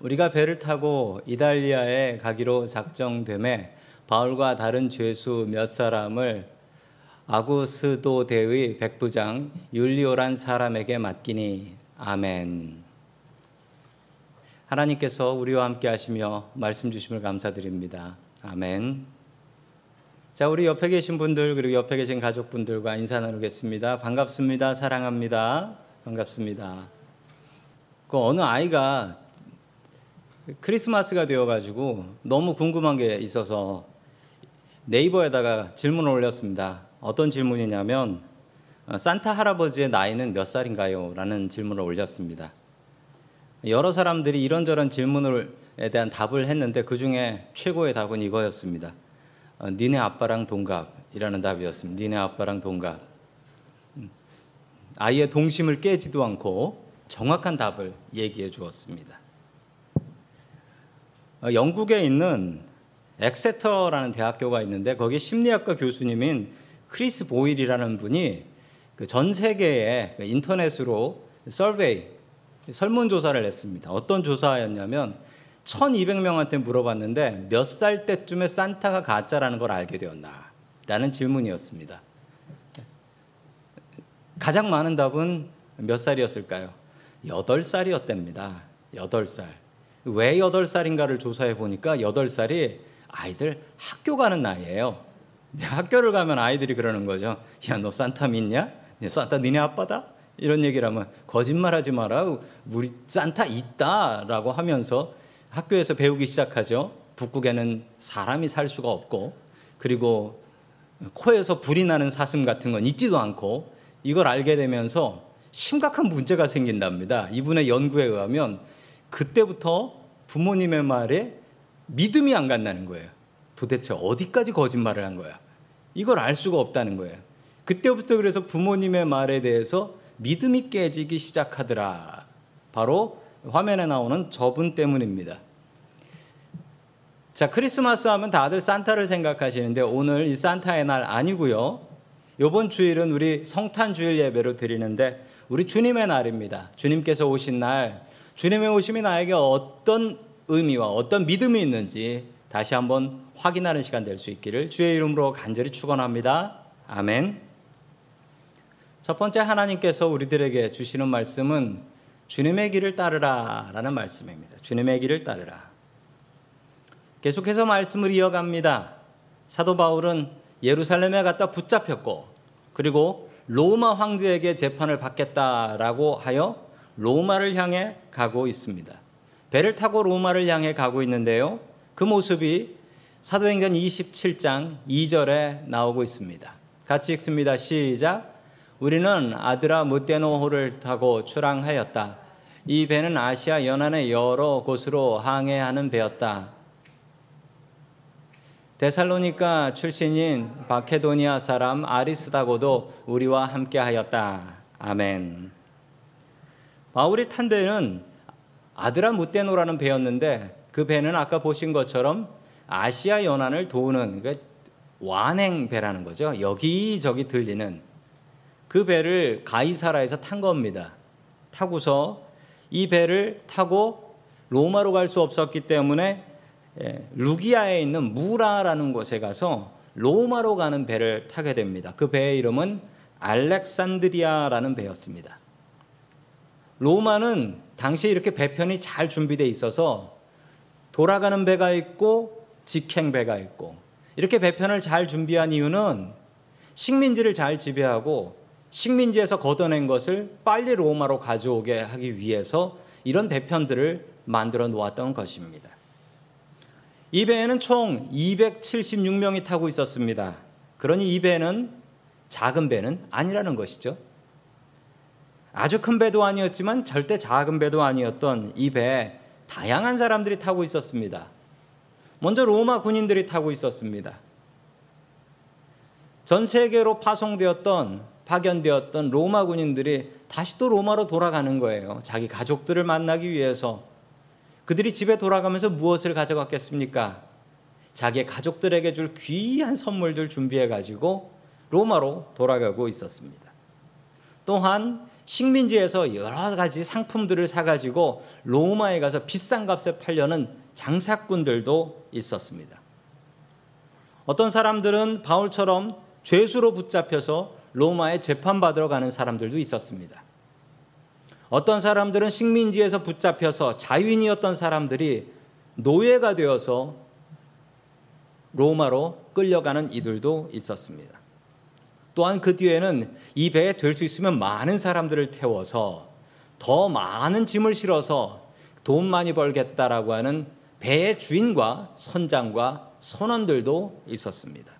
우리가 배를 타고 이달리아에 가기로 작정됨에 바울과 다른 죄수 몇 사람을 아구스도 대의 백부장 율리오란 사람에게 맡기니 아멘. 하나님께서 우리와 함께 하시며 말씀 주심을 감사드립니다. 아멘. 자, 우리 옆에 계신 분들 그리고 옆에 계신 가족분들과 인사 나누겠습니다. 반갑습니다. 사랑합니다. 반갑습니다. 그 어느 아이가 크리스마스가 되어가지고 너무 궁금한 게 있어서 네이버에다가 질문을 올렸습니다. 어떤 질문이냐면 어, 산타 할아버지의 나이는 몇 살인가요? 라는 질문을 올렸습니다. 여러 사람들이 이런저런 질문에 대한 답을 했는데 그 중에 최고의 답은 이거였습니다. 어, 니네 아빠랑 동갑이라는 답이었습니다. 니네 아빠랑 동갑. 음, 아이의 동심을 깨지도 않고 정확한 답을 얘기해 주었습니다. 어, 영국에 있는 엑세터라는 대학교가 있는데 거기 심리학과 교수님인 크리스 보일이라는 분이 그 전 세계에 그 인터넷으로 survey 설문조사를 했습니다. 어떤 조사였냐면 1200명한테 물어봤는데 몇 살 때쯤에 산타가 가짜라는 걸 알게 되었나? 라는 질문이었습니다. 가장 많은 답은 몇 살이었을까요? 8살이었답니다. 8살. 왜 8살인가를 조사해 보니까 8살이 아이들 학교 가는 나이예요. 학교를 가면 아이들이 그러는 거죠. 야, 너 산타 믿냐? 산타 니네 아빠다? 이런 얘기를 하면 거짓말하지 마라. 우리 산타 있다라고 하면서 학교에서 배우기 시작하죠. 북극에는 사람이 살 수가 없고 그리고 코에서 불이 나는 사슴 같은 건 있지도 않고 이걸 알게 되면서 심각한 문제가 생긴답니다. 이분의 연구에 의하면 그때부터 부모님의 말에 믿음이 안 간다는 거예요. 도대체 어디까지 거짓말을 한 거야? 이걸 알 수가 없다는 거예요. 그때부터 그래서 부모님의 말에 대해서 믿음이 깨지기 시작하더라. 바로 화면에 나오는 저분 때문입니다. 자, 크리스마스 하면 다들 산타를 생각하시는데 오늘 이 산타의 날 아니고요. 이번 주일은 우리 성탄 주일 예배로 드리는데 우리 주님의 날입니다. 주님께서 오신 날, 주님의 오심이 나에게 어떤 의미와 어떤 믿음이 있는지 다시 한번 확인하는 시간 될 수 있기를 주의 이름으로 간절히 축원합니다. 아멘. 첫 번째 하나님께서 우리들에게 주시는 말씀은 주님의 길을 따르라라는 말씀입니다. 주님의 길을 따르라. 계속해서 말씀을 이어갑니다. 사도 바울은 예루살렘에 갔다 붙잡혔고 그리고 로마 황제에게 재판을 받겠다라고 하여 로마를 향해 가고 있습니다. 배를 타고 로마를 향해 가고 있는데요. 그 모습이 사도행전 27장 2절에 나오고 있습니다. 같이 읽습니다. 시작. 우리는 아드라 무테노호를 타고 출항하였다. 이 배는 아시아 연안의 여러 곳으로 항해하는 배였다. 데살로니카 출신인 바케도니아 사람 아리스다고도 우리와 함께 하였다. 아멘. 바울이 탄 배는 아드라 무테노라는 배였는데 그 배는 아까 보신 것처럼 아시아 연안을 도우는 그러니까 완행 배라는 거죠. 여기저기 들리는 그 배를 가이사라에서 탄 겁니다. 타고서 이 배를 타고 로마로 갈 수 없었기 때문에 예, 루기아에 있는 무라라는 곳에 가서 로마로 가는 배를 타게 됩니다. 그 배의 이름은 알렉산드리아라는 배였습니다. 로마는 당시에 이렇게 배편이 잘 준비되어 있어서 돌아가는 배가 있고 직행 배가 있고 이렇게 배편을 잘 준비한 이유는 식민지를 잘 지배하고 식민지에서 걷어낸 것을 빨리 로마로 가져오게 하기 위해서 이런 배편들을 만들어 놓았던 것입니다. 이 배에는 총 276명이 타고 있었습니다. 그러니 이 배는 작은 배는 아니라는 것이죠. 아주 큰 배도 아니었지만 절대 작은 배도 아니었던 이 배에 다양한 사람들이 타고 있었습니다. 먼저 로마 군인들이 타고 있었습니다. 전 세계로 파송되었던 파견되었던 로마 군인들이 다시 또 로마로 돌아가는 거예요. 자기 가족들을 만나기 위해서. 그들이 집에 돌아가면서 무엇을 가져갔겠습니까? 자기의 가족들에게 줄 귀한 선물들 준비해 가지고 로마로 돌아가고 있었습니다. 또한 식민지에서 여러 가지 상품들을 사가지고 로마에 가서 비싼 값에 팔려는 장사꾼들도 있었습니다. 어떤 사람들은 바울처럼 죄수로 붙잡혀서 로마에 재판받으러 가는 사람들도 있었습니다. 어떤 사람들은 식민지에서 붙잡혀서 자유인이었던 사람들이 노예가 되어서 로마로 끌려가는 이들도 있었습니다. 또한 그 뒤에는 이 배에 될 수 있으면 많은 사람들을 태워서 더 많은 짐을 실어서 돈 많이 벌겠다라고 하는 배의 주인과 선장과 선원들도 있었습니다.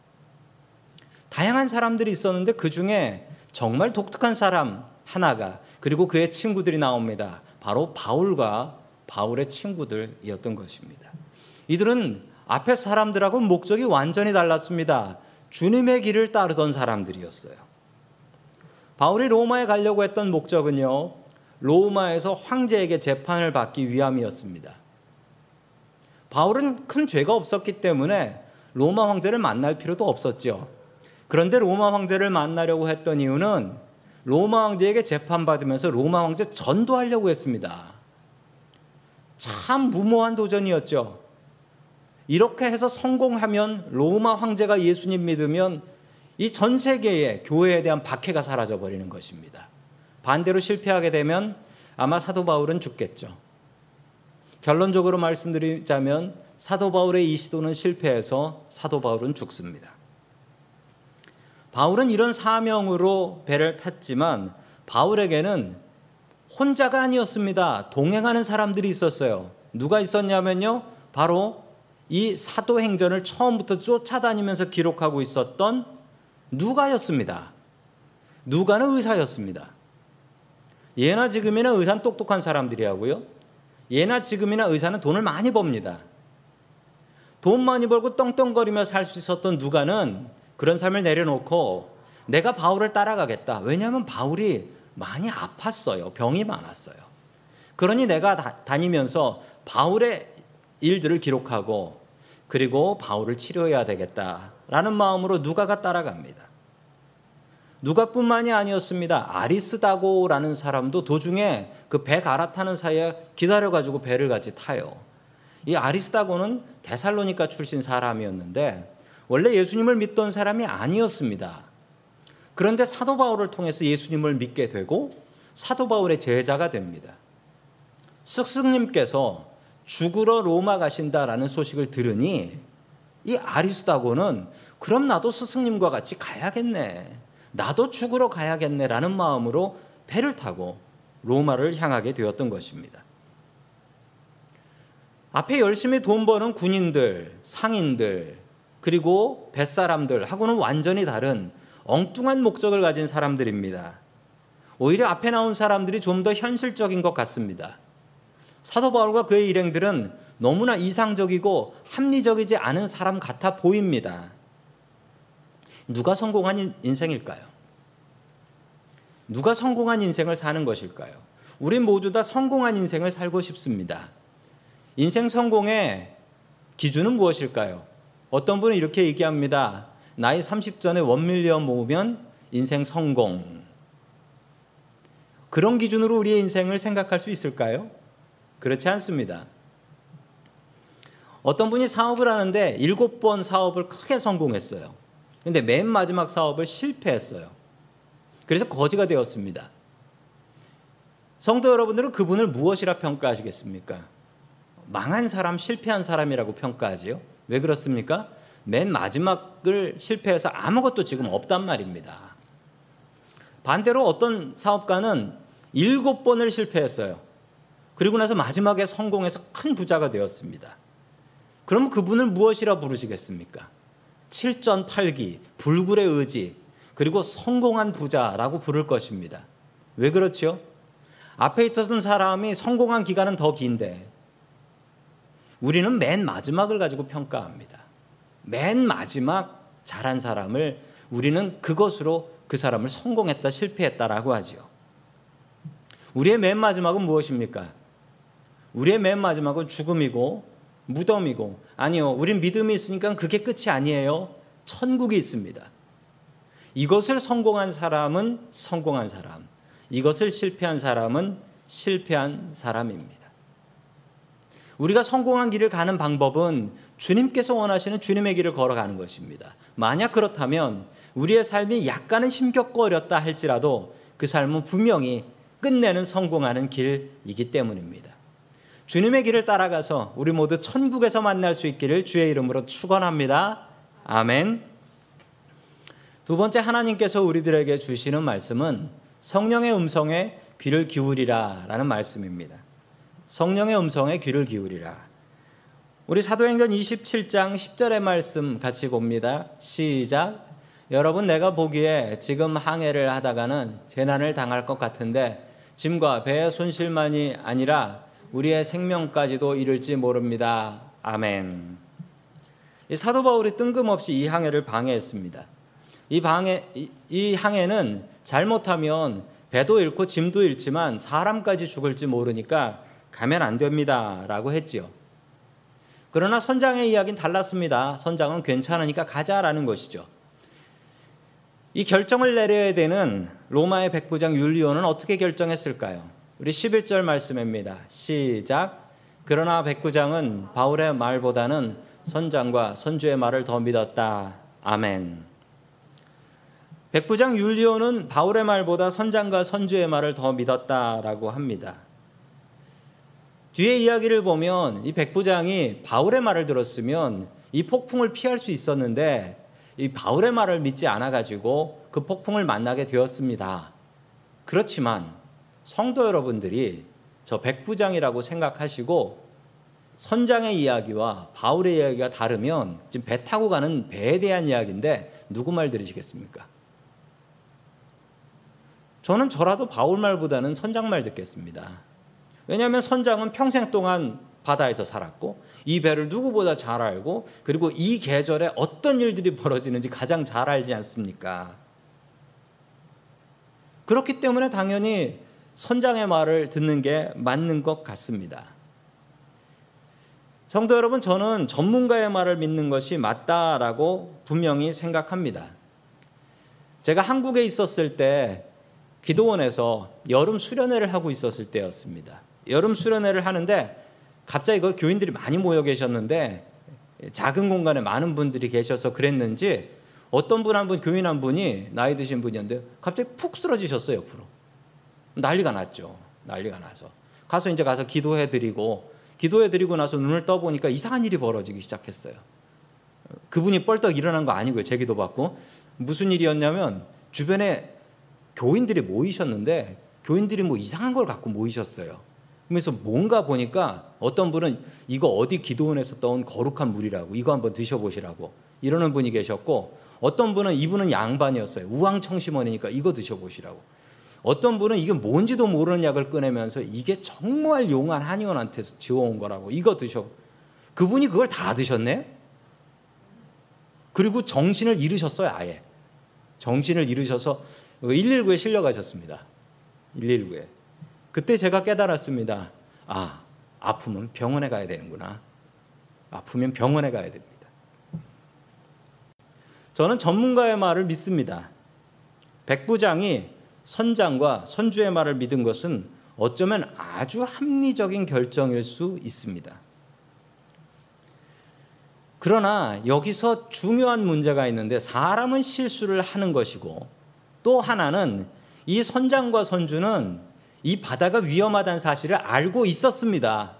다양한 사람들이 있었는데 그 중에 정말 독특한 사람 하나가 그리고 그의 친구들이 나옵니다. 바로 바울과 바울의 친구들이었던 것입니다. 이들은 앞에 사람들하고 목적이 완전히 달랐습니다. 주님의 길을 따르던 사람들이었어요. 바울이 로마에 가려고 했던 목적은요, 로마에서 황제에게 재판을 받기 위함이었습니다. 바울은 큰 죄가 없었기 때문에 로마 황제를 만날 필요도 없었죠. 그런데 로마 황제를 만나려고 했던 이유는 로마 황제에게 재판받으면서 로마 황제 전도하려고 했습니다. 참 무모한 도전이었죠. 이렇게 해서 성공하면 로마 황제가 예수님 믿으면 이 전 세계의 교회에 대한 박해가 사라져 버리는 것입니다. 반대로 실패하게 되면 아마 사도 바울은 죽겠죠. 결론적으로 말씀드리자면 사도 바울의 이 시도는 실패해서 사도 바울은 죽습니다. 바울은 이런 사명으로 배를 탔지만 바울에게는 혼자가 아니었습니다. 동행하는 사람들이 있었어요. 누가 있었냐면요. 바로 이 사도행전을 처음부터 쫓아다니면서 기록하고 있었던 누가였습니다. 누가는 의사였습니다. 예나 지금이나 의사는 똑똑한 사람들이 하고요. 예나 지금이나 의사는 돈을 많이 법니다. 돈 많이 벌고 떵떵거리며 살 수 있었던 누가는 그런 삶을 내려놓고 내가 바울을 따라가겠다. 왜냐하면 바울이 많이 아팠어요. 병이 많았어요. 그러니 내가 다 니면서 바울의 일들을 기록하고 그리고 바울을 치료해야 되겠다라는 마음으로 누가가 따라갑니다. 누가뿐만이 아니었습니다. 아리스다고라는 사람도 도중에 그 배 갈아타는 사이에 기다려가지고 배를 같이 타요. 이 아리스다고는 데살로니카 출신 사람이었는데 원래 예수님을 믿던 사람이 아니었습니다. 그런데 사도 바울을 통해서 예수님을 믿게 되고 사도 바울의 제자가 됩니다. 스승님께서 죽으러 로마 가신다라는 소식을 들으니 이 아리스다고는 그럼 나도 스승님과 같이 가야겠네. 나도 죽으러 가야겠네라는 마음으로 배를 타고 로마를 향하게 되었던 것입니다. 앞에 열심히 돈 버는 군인들, 상인들, 그리고 뱃사람들하고는 완전히 다른 엉뚱한 목적을 가진 사람들입니다. 오히려 앞에 나온 사람들이 좀 더 현실적인 것 같습니다. 사도 바울과 그의 일행들은 너무나 이상적이고 합리적이지 않은 사람 같아 보입니다. 누가 성공한 인생일까요? 누가 성공한 인생을 사는 것일까요? 우리 모두 다 성공한 인생을 살고 싶습니다. 인생 성공의 기준은 무엇일까요? 어떤 분은 이렇게 얘기합니다. 나이 30전에 원밀리언 모으면 인생 성공. 그런 기준으로 우리의 인생을 생각할 수 있을까요? 그렇지 않습니다. 어떤 분이 사업을 하는데 일곱 번 사업을 크게 성공했어요. 근데 맨 마지막 사업을 실패했어요. 그래서 거지가 되었습니다. 성도 여러분들은 그분을 무엇이라 평가하시겠습니까? 망한 사람, 실패한 사람이라고 평가하지요. 왜 그렇습니까? 맨 마지막을 실패해서 아무것도 지금 없단 말입니다. 반대로 어떤 사업가는 일곱 번을 실패했어요. 그리고 나서 마지막에 성공해서 큰 부자가 되었습니다. 그럼 그분을 무엇이라 부르시겠습니까? 7전 8기, 불굴의 의지, 그리고 성공한 부자라고 부를 것입니다. 왜 그렇죠? 앞에 있었던 사람이 성공한 기간은 더 긴데 우리는 맨 마지막을 가지고 평가합니다. 맨 마지막 잘한 사람을 우리는 그것으로 그 사람을 성공했다, 실패했다라고 하지요. 우리의 맨 마지막은 무엇입니까? 우리의 맨 마지막은 죽음이고 무덤이고 아니요. 우린 믿음이 있으니까 그게 끝이 아니에요. 천국이 있습니다. 이것을 성공한 사람은 성공한 사람. 이것을 실패한 사람은 실패한 사람입니다. 우리가 성공한 길을 가는 방법은 주님께서 원하시는 주님의 길을 걸어가는 것입니다. 만약 그렇다면 우리의 삶이 약간은 힘겹고 어렵다 할지라도 그 삶은 분명히 끝내는 성공하는 길이기 때문입니다. 주님의 길을 따라가서 우리 모두 천국에서 만날 수 있기를 주의 이름으로 축원합니다. 아멘. 두 번째 하나님께서 우리들에게 주시는 말씀은 성령의 음성에 귀를 기울이라라는 말씀입니다. 성령의 음성에 귀를 기울이라. 우리 사도행전 27장 10절의 말씀 같이 봅니다. 시작. 여러분 내가 보기에 지금 항해를 하다가는 재난을 당할 것 같은데 짐과 배의 손실만이 아니라 우리의 생명까지도 이를지 모릅니다. 아멘. 이 사도 바울이 뜬금없이 이 항해를 방해했습니다. 이 방해 이 항해는 잘못하면 배도 잃고 짐도 잃지만 사람까지 죽을지 모르니까 가면 안 됩니다라고 했지요. 그러나 선장의 이야기는 달랐습니다. 선장은 괜찮으니까 가자라는 것이죠. 이 결정을 내려야 되는 로마의 백부장 율리오는 어떻게 결정했을까요? 우리 11절 말씀입니다. 시작. 그러나 백부장은 바울의 말보다는 선장과 선주의 말을 더 믿었다. 아멘. 백부장 율리오는 바울의 말보다 선장과 선주의 말을 더 믿었다라고 합니다. 뒤에 이야기를 보면 이 백부장이 바울의 말을 들었으면 이 폭풍을 피할 수 있었는데 이 바울의 말을 믿지 않아 가지고 그 폭풍을 만나게 되었습니다. 그렇지만 성도 여러분들이 저 백부장이라고 생각하시고 선장의 이야기와 바울의 이야기가 다르면 지금 배 타고 가는 배에 대한 이야기인데 누구 말 들으시겠습니까? 저는 저라도 바울 말보다는 선장 말 듣겠습니다. 왜냐하면 선장은 평생 동안 바다에서 살았고 이 배를 누구보다 잘 알고 그리고 이 계절에 어떤 일들이 벌어지는지 가장 잘 알지 않습니까? 그렇기 때문에 당연히 선장의 말을 듣는 게 맞는 것 같습니다. 성도 여러분, 저는 전문가의 말을 믿는 것이 맞다라고 분명히 생각합니다. 제가 한국에 있었을 때 기도원에서 여름 수련회를 하고 있었을 때였습니다. 여름 수련회를 하는데 갑자기 그 교인들이 많이 모여 계셨는데 작은 공간에 많은 분들이 계셔서 그랬는지 어떤 분 한 분 교인 한 분이 나이 드신 분이었는데 갑자기 푹 쓰러지셨어요 옆으로 난리가 났죠. 난리가 나서. 가서 이제 가서 기도해 드리고 기도해 드리고 나서 눈을 떠 보니까 이상한 일이 벌어지기 시작했어요. 그분이 뻘떡 일어난 거 아니고요 제 기도 받고. 무슨 일이었냐면 주변에 교인들이 모이셨는데 교인들이 뭐 이상한 걸 갖고 모이셨어요. 그러면서 뭔가 보니까 어떤 분은 이거 어디 기도원에서 떠온 거룩한 물이라고 이거 한번 드셔보시라고 이러는 분이 계셨고 어떤 분은 이분은 양반이었어요. 우황청심원이니까 이거 드셔보시라고. 어떤 분은 이게 뭔지도 모르는 약을 꺼내면서 이게 정말 용한 한의원한테서 지어온 거라고 이거 드셔. 그분이 그걸 다 드셨네? 그리고 정신을 잃으셨어요, 아예. 정신을 잃으셔서 119에 실려가셨습니다. 119에. 그때 제가 깨달았습니다. 아, 아프면 병원에 가야 되는구나. 아프면 병원에 가야 됩니다. 저는 전문가의 말을 믿습니다. 백 부장이 선장과 선주의 말을 믿은 것은 어쩌면 아주 합리적인 결정일 수 있습니다. 그러나 여기서 중요한 문제가 있는데 사람은 실수를 하는 것이고 또 하나는 이 선장과 선주는 이 바다가 위험하다는 사실을 알고 있었습니다.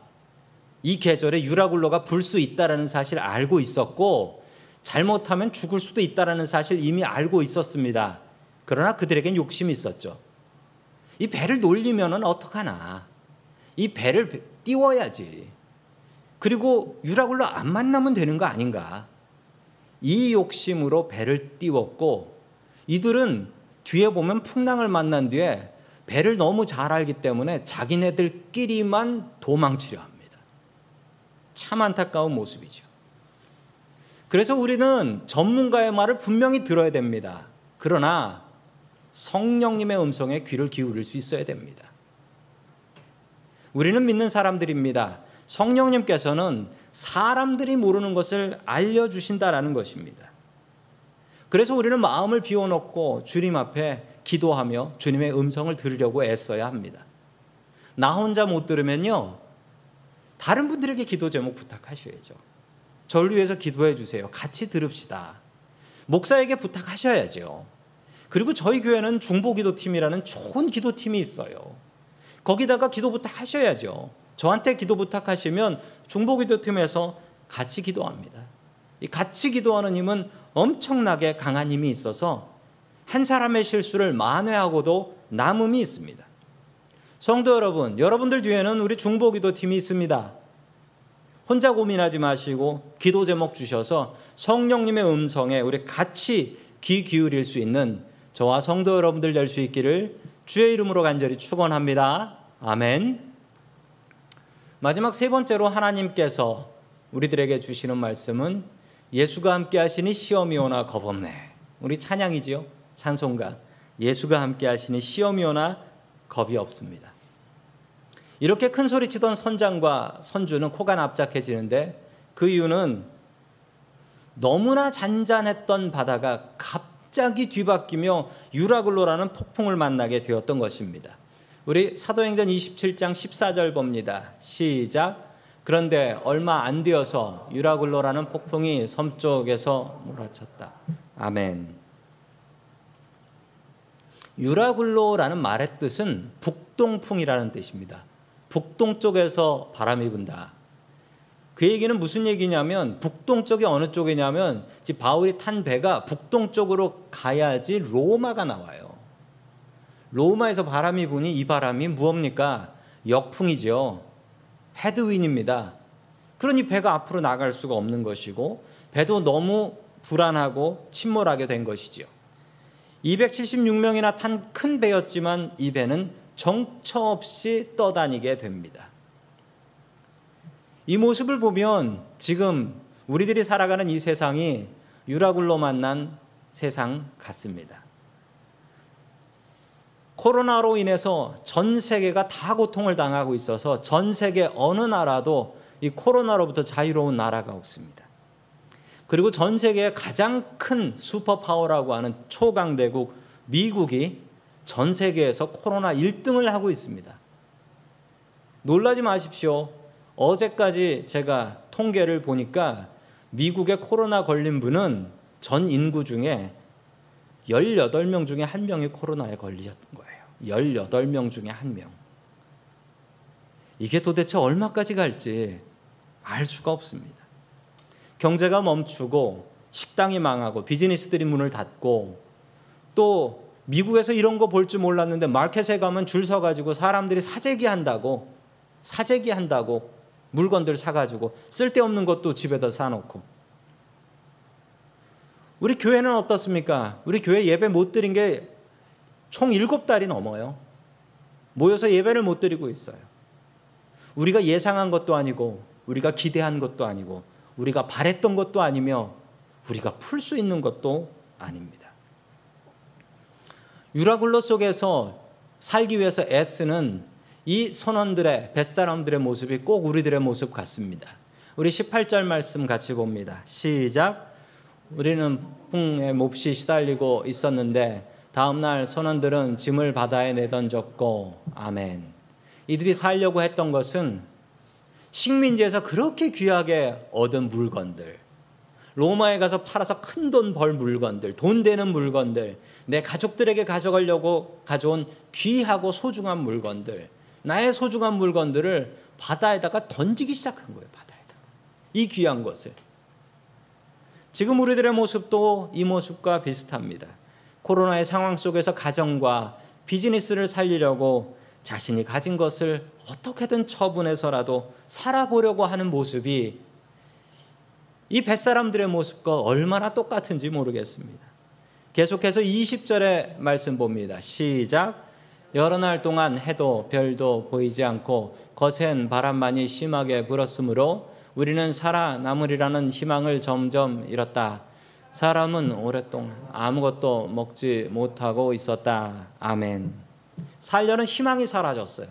이 계절에 유라굴로가 불 수 있다라는 사실을 알고 있었고 잘못하면 죽을 수도 있다라는 사실 이미 알고 있었습니다. 그러나 그들에겐 욕심이 있었죠. 이 배를 놀리면은 어떡하나. 이 배를 띄워야지. 그리고 유라굴로 안 만나면 되는 거 아닌가. 이 욕심으로 배를 띄웠고 이들은 뒤에 보면 풍랑을 만난 뒤에 배를 너무 잘 알기 때문에 자기네들끼리만 도망치려 합니다. 참 안타까운 모습이죠. 그래서 우리는 전문가의 말을 분명히 들어야 됩니다. 그러나 성령님의 음성에 귀를 기울일 수 있어야 됩니다. 우리는 믿는 사람들입니다. 성령님께서는 사람들이 모르는 것을 알려주신다라는 것입니다. 그래서 우리는 마음을 비워놓고 주님 앞에 기도하며 주님의 음성을 들으려고 애써야 합니다. 나 혼자 못 들으면요. 다른 분들에게 기도 제목 부탁하셔야죠. 저를 위해서 기도해 주세요. 같이 들읍시다. 목사에게 부탁하셔야죠. 그리고 저희 교회는 중보기도팀이라는 좋은 기도팀이 있어요. 거기다가 기도 부탁하셔야죠. 저한테 기도 부탁하시면 중보기도팀에서 같이 기도합니다. 이 같이 기도하는 힘은 엄청나게 강한 힘이 있어서 한 사람의 실수를 만회하고도 남음이 있습니다. 성도 여러분, 여러분들 뒤에는 우리 중보기도 팀이 있습니다. 혼자 고민하지 마시고 기도 제목 주셔서 성령님의 음성에 우리 같이 귀 기울일 수 있는 저와 성도 여러분들 될 수 있기를 주의 이름으로 간절히 축원합니다. 아멘. 마지막 세 번째로 하나님께서 우리들에게 주시는 말씀은 예수가 함께 하시니 시험이 오나 겁 없네. 우리 찬양이지요. 찬송가. 예수가 함께 하시니 시험이 오나 겁이 없습니다. 이렇게 큰 소리 치던 선장과 선주는 코가 납작해지는데 그 이유는 너무나 잔잔했던 바다가 갑 자기 뒤바뀌며 유라굴로라는 폭풍을 만나게 되었던 것입니다. 우리 사도행전 27장 14절 봅니다. 시작. 그런데 얼마 안 되어서 유라굴로라는 폭풍이 섬 쪽에서 몰아쳤다. 아멘. 유라굴로라는 말의 뜻은 북동풍이라는 뜻입니다. 북동 쪽에서 바람이 분다. 그 얘기는 무슨 얘기냐면 북동쪽이 어느 쪽이냐면 바울이 탄 배가 북동쪽으로 가야지 로마가 나와요. 로마에서 바람이 부니 이 바람이 무엇입니까? 역풍이죠. 헤드윈입니다. 그러니 배가 앞으로 나갈 수가 없는 것이고 배도 너무 불안하고 침몰하게 된 것이지요. 276명이나 탄 큰 배였지만 이 배는 정처 없이 떠다니게 됩니다. 이 모습을 보면 지금 우리들이 살아가는 이 세상이 유라굴로 만난 세상 같습니다. 코로나로 인해서 전 세계가 다 고통을 당하고 있어서 전 세계 어느 나라도 이 코로나로부터 자유로운 나라가 없습니다. 그리고 전 세계의 가장 큰 superpower라고 하는 초강대국 미국이 전 세계에서 코로나 1등을 하고 있습니다. 놀라지 마십시오. 어제까지 제가 통계를 보니까 미국에 코로나 걸린 분은 전 인구 중에 18명 중에 한 명이 코로나에 걸리셨던 거예요. 18명 중에 한 명. 이게 도대체 얼마까지 갈지 알 수가 없습니다. 경제가 멈추고 식당이 망하고 비즈니스들이 문을 닫고 또 미국에서 이런 거 볼 줄 몰랐는데 마켓에 가면 줄 서가지고 사람들이 사재기 한다고 사재기 한다고 물건들 사가지고 쓸데없는 것도 집에다 사놓고 우리 교회는 어떻습니까? 우리 교회 예배 못 드린 게 총 일곱 달이 넘어요. 모여서 예배를 못 드리고 있어요. 우리가 예상한 것도 아니고 우리가 기대한 것도 아니고 우리가 바랬던 것도 아니며 우리가 풀 수 있는 것도 아닙니다. 유라굴로 속에서 살기 위해서 애쓰는 이 선원들의 뱃사람들의 모습이 꼭 우리들의 모습 같습니다. 우리 18절 말씀 같이 봅니다. 시작. 우리는 풍에 몹시 시달리고 있었는데 다음 날 선원들은 짐을 바다에 내던졌고 아멘. 이들이 살려고 했던 것은 식민지에서 그렇게 귀하게 얻은 물건들 로마에 가서 팔아서 큰 돈 벌 물건들, 돈 되는 물건들, 내 가족들에게 가져가려고 가져온 귀하고 소중한 물건들, 나의 소중한 물건들을 바다에다가 던지기 시작한 거예요, 바다에다가. 이 귀한 것을. 지금 우리들의 모습도 이 모습과 비슷합니다. 코로나의 상황 속에서 가정과 비즈니스를 살리려고 자신이 가진 것을 어떻게든 처분해서라도 살아보려고 하는 모습이 이 뱃사람들의 모습과 얼마나 똑같은지 모르겠습니다. 계속해서 20절의 말씀 봅니다. 시작. 여러 날 동안 해도 별도 보이지 않고 거센 바람만이 심하게 불었으므로 우리는 살아남으리라는 희망을 점점 잃었다. 사람은 오랫동안 아무것도 먹지 못하고 있었다. 아멘. 살려는 희망이 사라졌어요.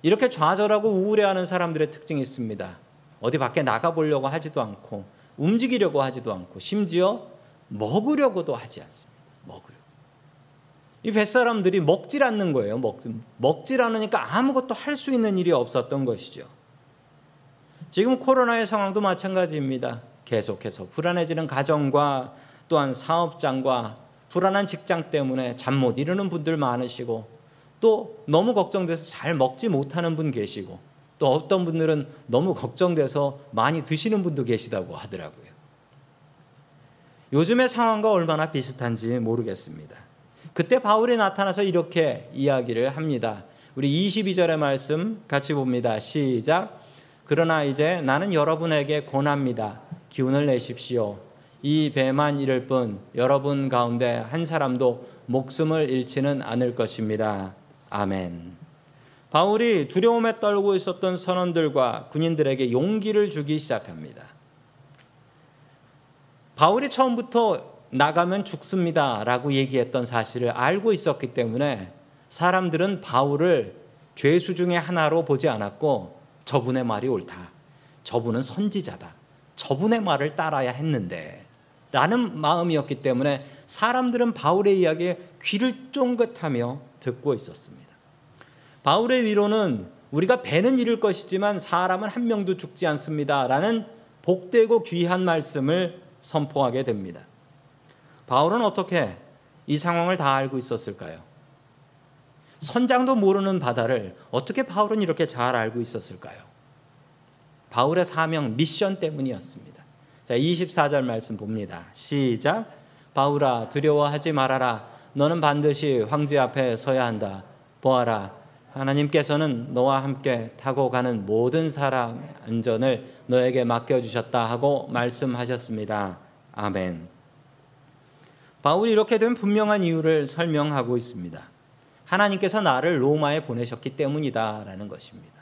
이렇게 좌절하고 우울해하는 사람들의 특징이 있습니다. 어디 밖에 나가보려고 하지도 않고 움직이려고 하지도 않고 심지어 먹으려고도 하지 않습니다. 먹으려. 이 뱃사람들이 먹질 않는 거예요. 먹, 먹질 않으니까 아무것도 할 수 있는 일이 없었던 것이죠. 지금 코로나의 상황도 마찬가지입니다. 계속해서 불안해지는 가정과 또한 사업장과 불안한 직장 때문에 잠 못 이루는 분들 많으시고 또 너무 걱정돼서 잘 먹지 못하는 분 계시고 또 어떤 분들은 너무 걱정돼서 많이 드시는 분도 계시다고 하더라고요. 요즘의 상황과 얼마나 비슷한지 모르겠습니다. 그때 바울이 나타나서 이렇게 이야기를 합니다. 우리 22절의 말씀 같이 봅니다. 시작. 그러나 이제 나는 여러분에게 권합니다. 기운을 내십시오. 이 배만 이를 뿐 여러분 가운데 한 사람도 목숨을 잃지는 않을 것입니다. 아멘. 바울이 두려움에 떨고 있었던 선원들과 군인들에게 용기를 주기 시작합니다. 바울이 처음부터 나가면 죽습니다. 라고 얘기했던 사실을 알고 있었기 때문에 사람들은 바울을 죄수 중의 하나로 보지 않았고 저분의 말이 옳다. 저분은 선지자다. 저분의 말을 따라야 했는데 라는 마음이었기 때문에 사람들은 바울의 이야기에 귀를 쫑긋하며 듣고 있었습니다. 바울의 위로는 우리가 배는 잃을 것이지만 사람은 한 명도 죽지 않습니다. 라는 복되고 귀한 말씀을 선포하게 됩니다. 바울은 어떻게 이 상황을 다 알고 있었을까요? 선장도 모르는 바다를 어떻게 바울은 이렇게 잘 알고 있었을까요? 바울의 사명, 미션 때문이었습니다. 자, 24절 말씀 봅니다. 시작. 바울아, 두려워하지 말아라. 너는 반드시 황제 앞에 서야 한다. 보아라. 하나님께서는 너와 함께 타고 가는 모든 사람 안전을 너에게 맡겨주셨다 하고 말씀하셨습니다. 아멘. 바울이 이렇게 된 분명한 이유를 설명하고 있습니다. 하나님께서 나를 로마에 보내셨기 때문이다라는 것입니다.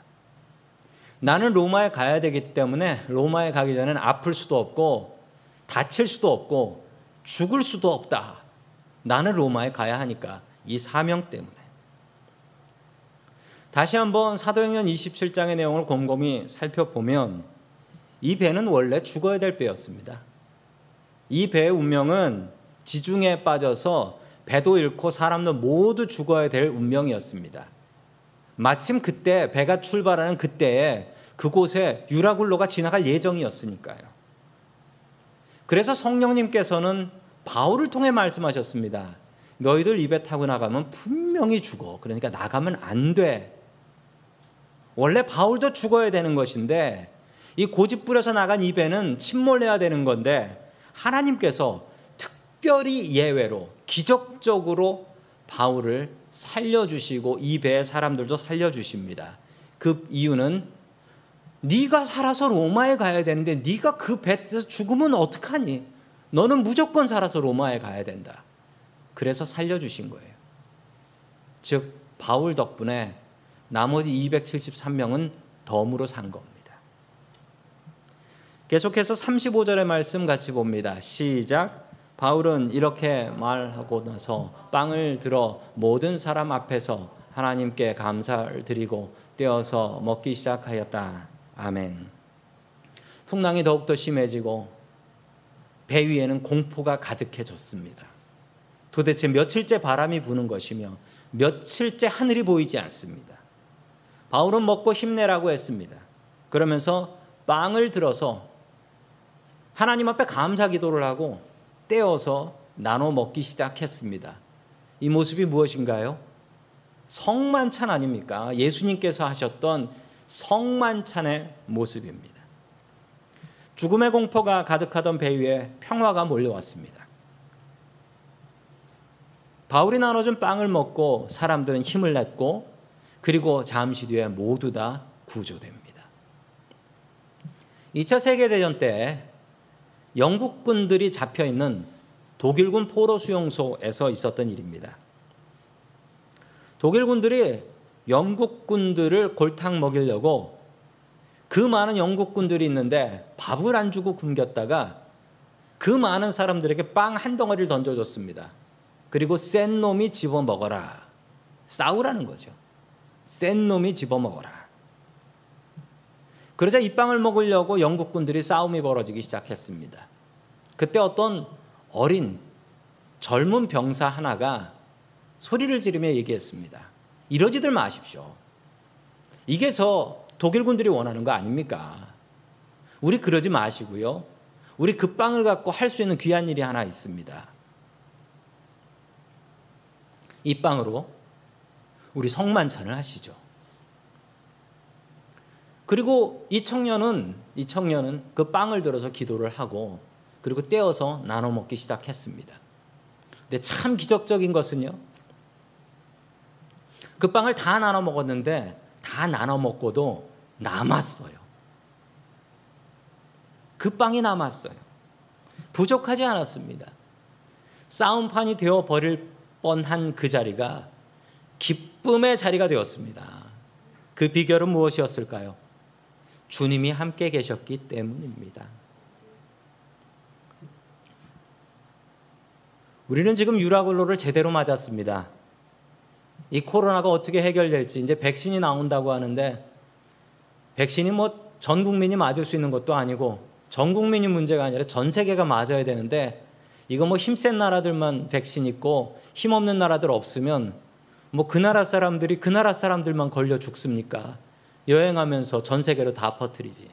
나는 로마에 가야 되기 때문에 로마에 가기 전엔 아플 수도 없고 다칠 수도 없고 죽을 수도 없다. 나는 로마에 가야 하니까 이 사명 때문에. 다시 한번 사도행전 27장의 내용을 곰곰이 살펴보면 이 배는 원래 죽어야 될 배였습니다. 이 배의 운명은 지중해에 빠져서 배도 잃고 사람도 모두 죽어야 될 운명이었습니다. 마침 그때 배가 출발하는 그때에 그곳에 유라굴로가 지나갈 예정이었으니까요. 그래서 성령님께서는 바울을 통해 말씀하셨습니다. 너희들 입에 타고 나가면 분명히 죽어. 그러니까 나가면 안 돼. 원래 바울도 죽어야 되는 것인데 이 고집 부려서 나간 이 배는 침몰해야 되는 건데 하나님께서 특별히 예외로 기적적으로 바울을 살려주시고 이 배의 사람들도 살려주십니다. 그 이유는 네가 살아서 로마에 가야 되는데 네가 그 배에서 죽으면 어떡하니? 너는 무조건 살아서 로마에 가야 된다. 그래서 살려주신 거예요. 즉 바울 덕분에 나머지 273명은 덤으로 산 겁니다. 계속해서 35절의 말씀 같이 봅니다. 시작. 바울은 이렇게 말하고 나서 빵을 들어 모든 사람 앞에서 하나님께 감사를 드리고 떼어서 먹기 시작하였다. 아멘. 풍랑이 더욱더 심해지고 배 위에는 공포가 가득해졌습니다. 도대체 며칠째 바람이 부는 것이며 며칠째 하늘이 보이지 않습니다. 바울은 먹고 힘내라고 했습니다. 그러면서 빵을 들어서 하나님 앞에 감사 기도를 하고 떼어서 나눠 먹기 시작했습니다. 이 모습이 무엇인가요? 성만찬 아닙니까? 예수님께서 하셨던 성만찬의 모습입니다. 죽음의 공포가 가득하던 배 위에 평화가 몰려왔습니다. 바울이 나눠준 빵을 먹고 사람들은 힘을 냈고 그리고 잠시 뒤에 모두 다 구조됩니다. 2차 세계대전 때 영국군들이 잡혀 있는 독일군 포로 수용소에서 있었던 일입니다. 독일군들이 영국군들을 골탕 먹이려고 그 많은 영국군들이 있는데 밥을 안 주고 굶겼다가 그 많은 사람들에게 빵 한 덩어리를 던져줬습니다. 그리고 센 놈이 집어 먹어라. 싸우라는 거죠. 센 놈이 집어 먹어라. 그러자 이 빵을 먹으려고 영국군들이 싸움이 벌어지기 시작했습니다. 그때 어떤 어린 젊은 병사 하나가 소리를 지르며 얘기했습니다. 이러지들 마십시오. 이게 저 독일군들이 원하는 거 아닙니까? 우리 그러지 마시고요. 우리 그 빵을 갖고 할 수 있는 귀한 일이 하나 있습니다. 이 빵으로 우리 성만찬을 하시죠. 그리고 이 청년은 이 청년은 그 빵을 들어서 기도를 하고 그리고 떼어서 나눠 먹기 시작했습니다. 근데 참 기적적인 것은요. 그 빵을 다 나눠 먹었는데 다 나눠 먹고도 남았어요. 그 빵이 남았어요. 부족하지 않았습니다. 싸움판이 되어 버릴 뻔한 그 자리가 기쁨의 자리가 되었습니다. 그 비결은 무엇이었을까요? 주님이 함께 계셨기 때문입니다. 우리는 지금 유라글로를 제대로 맞았습니다. 이 코로나가 어떻게 해결될지 이제 백신이 나온다고 하는데 백신이 뭐 전 국민이 맞을 수 있는 것도 아니고 전 국민이 문제가 아니라 전 세계가 맞아야 되는데 이거 뭐 힘센 나라들만 백신 있고 힘없는 나라들 없으면 뭐 그 나라 사람들이 그 나라 사람들만 걸려 죽습니까? 여행하면서 전 세계로 다 퍼뜨리지.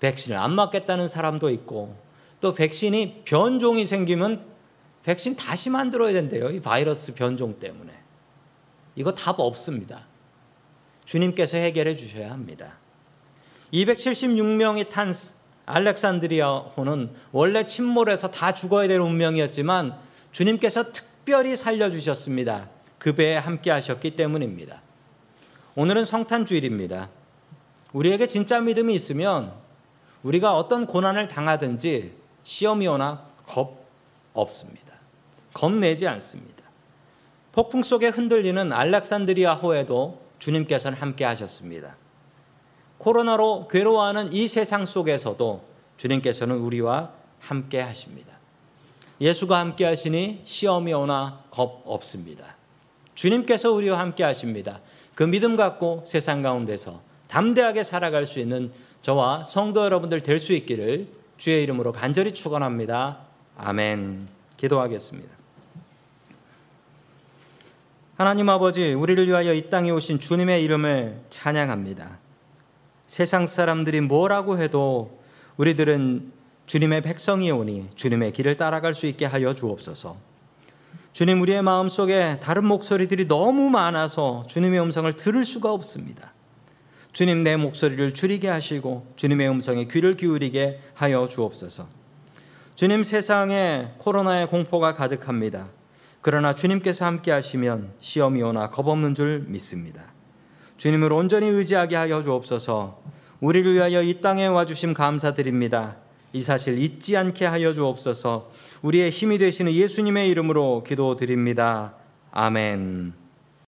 백신을 안 맞겠다는 사람도 있고 또 백신이 변종이 생기면 백신 다시 만들어야 된대요. 이 바이러스 변종 때문에. 이거 답 없습니다. 주님께서 해결해 주셔야 합니다. 276명이 탄 알렉산드리아호는 원래 침몰해서 다 죽어야 될 운명이었지만 주님께서 특별히 살려주셨습니다. 그 배에 함께 하셨기 때문입니다. 오늘은 성탄 주일입니다. 우리에게 진짜 믿음이 있으면 우리가 어떤 고난을 당하든지 시험이 오나 겁 없습니다. 겁내지 않습니다. 폭풍 속에 흔들리는 알렉산드리아 호에도 주님께서는 함께 하셨습니다. 코로나로 괴로워하는 이 세상 속에서도 주님께서는 우리와 함께 하십니다. 예수가 함께 하시니 시험이 오나 겁 없습니다. 주님께서 우리와 함께 하십니다. 그 믿음 갖고 세상 가운데서 담대하게 살아갈 수 있는 저와 성도 여러분들 될 수 있기를 주의 이름으로 간절히 축원합니다. 아멘. 기도하겠습니다. 하나님 아버지, 우리를 위하여 이 땅에 오신 주님의 이름을 찬양합니다. 세상 사람들이 뭐라고 해도 우리들은 주님의 백성이 오니 주님의 길을 따라갈 수 있게 하여 주옵소서. 주님 우리의 마음 속에 다른 목소리들이 너무 많아서 주님의 음성을 들을 수가 없습니다. 주님 내 목소리를 줄이게 하시고 주님의 음성에 귀를 기울이게 하여 주옵소서. 주님 세상에 코로나의 공포가 가득합니다. 그러나 주님께서 함께 하시면 시험이 오나 겁없는 줄 믿습니다. 주님을 온전히 의지하게 하여 주옵소서. 우리를 위하여 이 땅에 와 주심 감사드립니다. 이 사실 잊지 않게 하여 주옵소서. 우리의 힘이 되시는 예수님의 이름으로 기도드립니다. 아멘.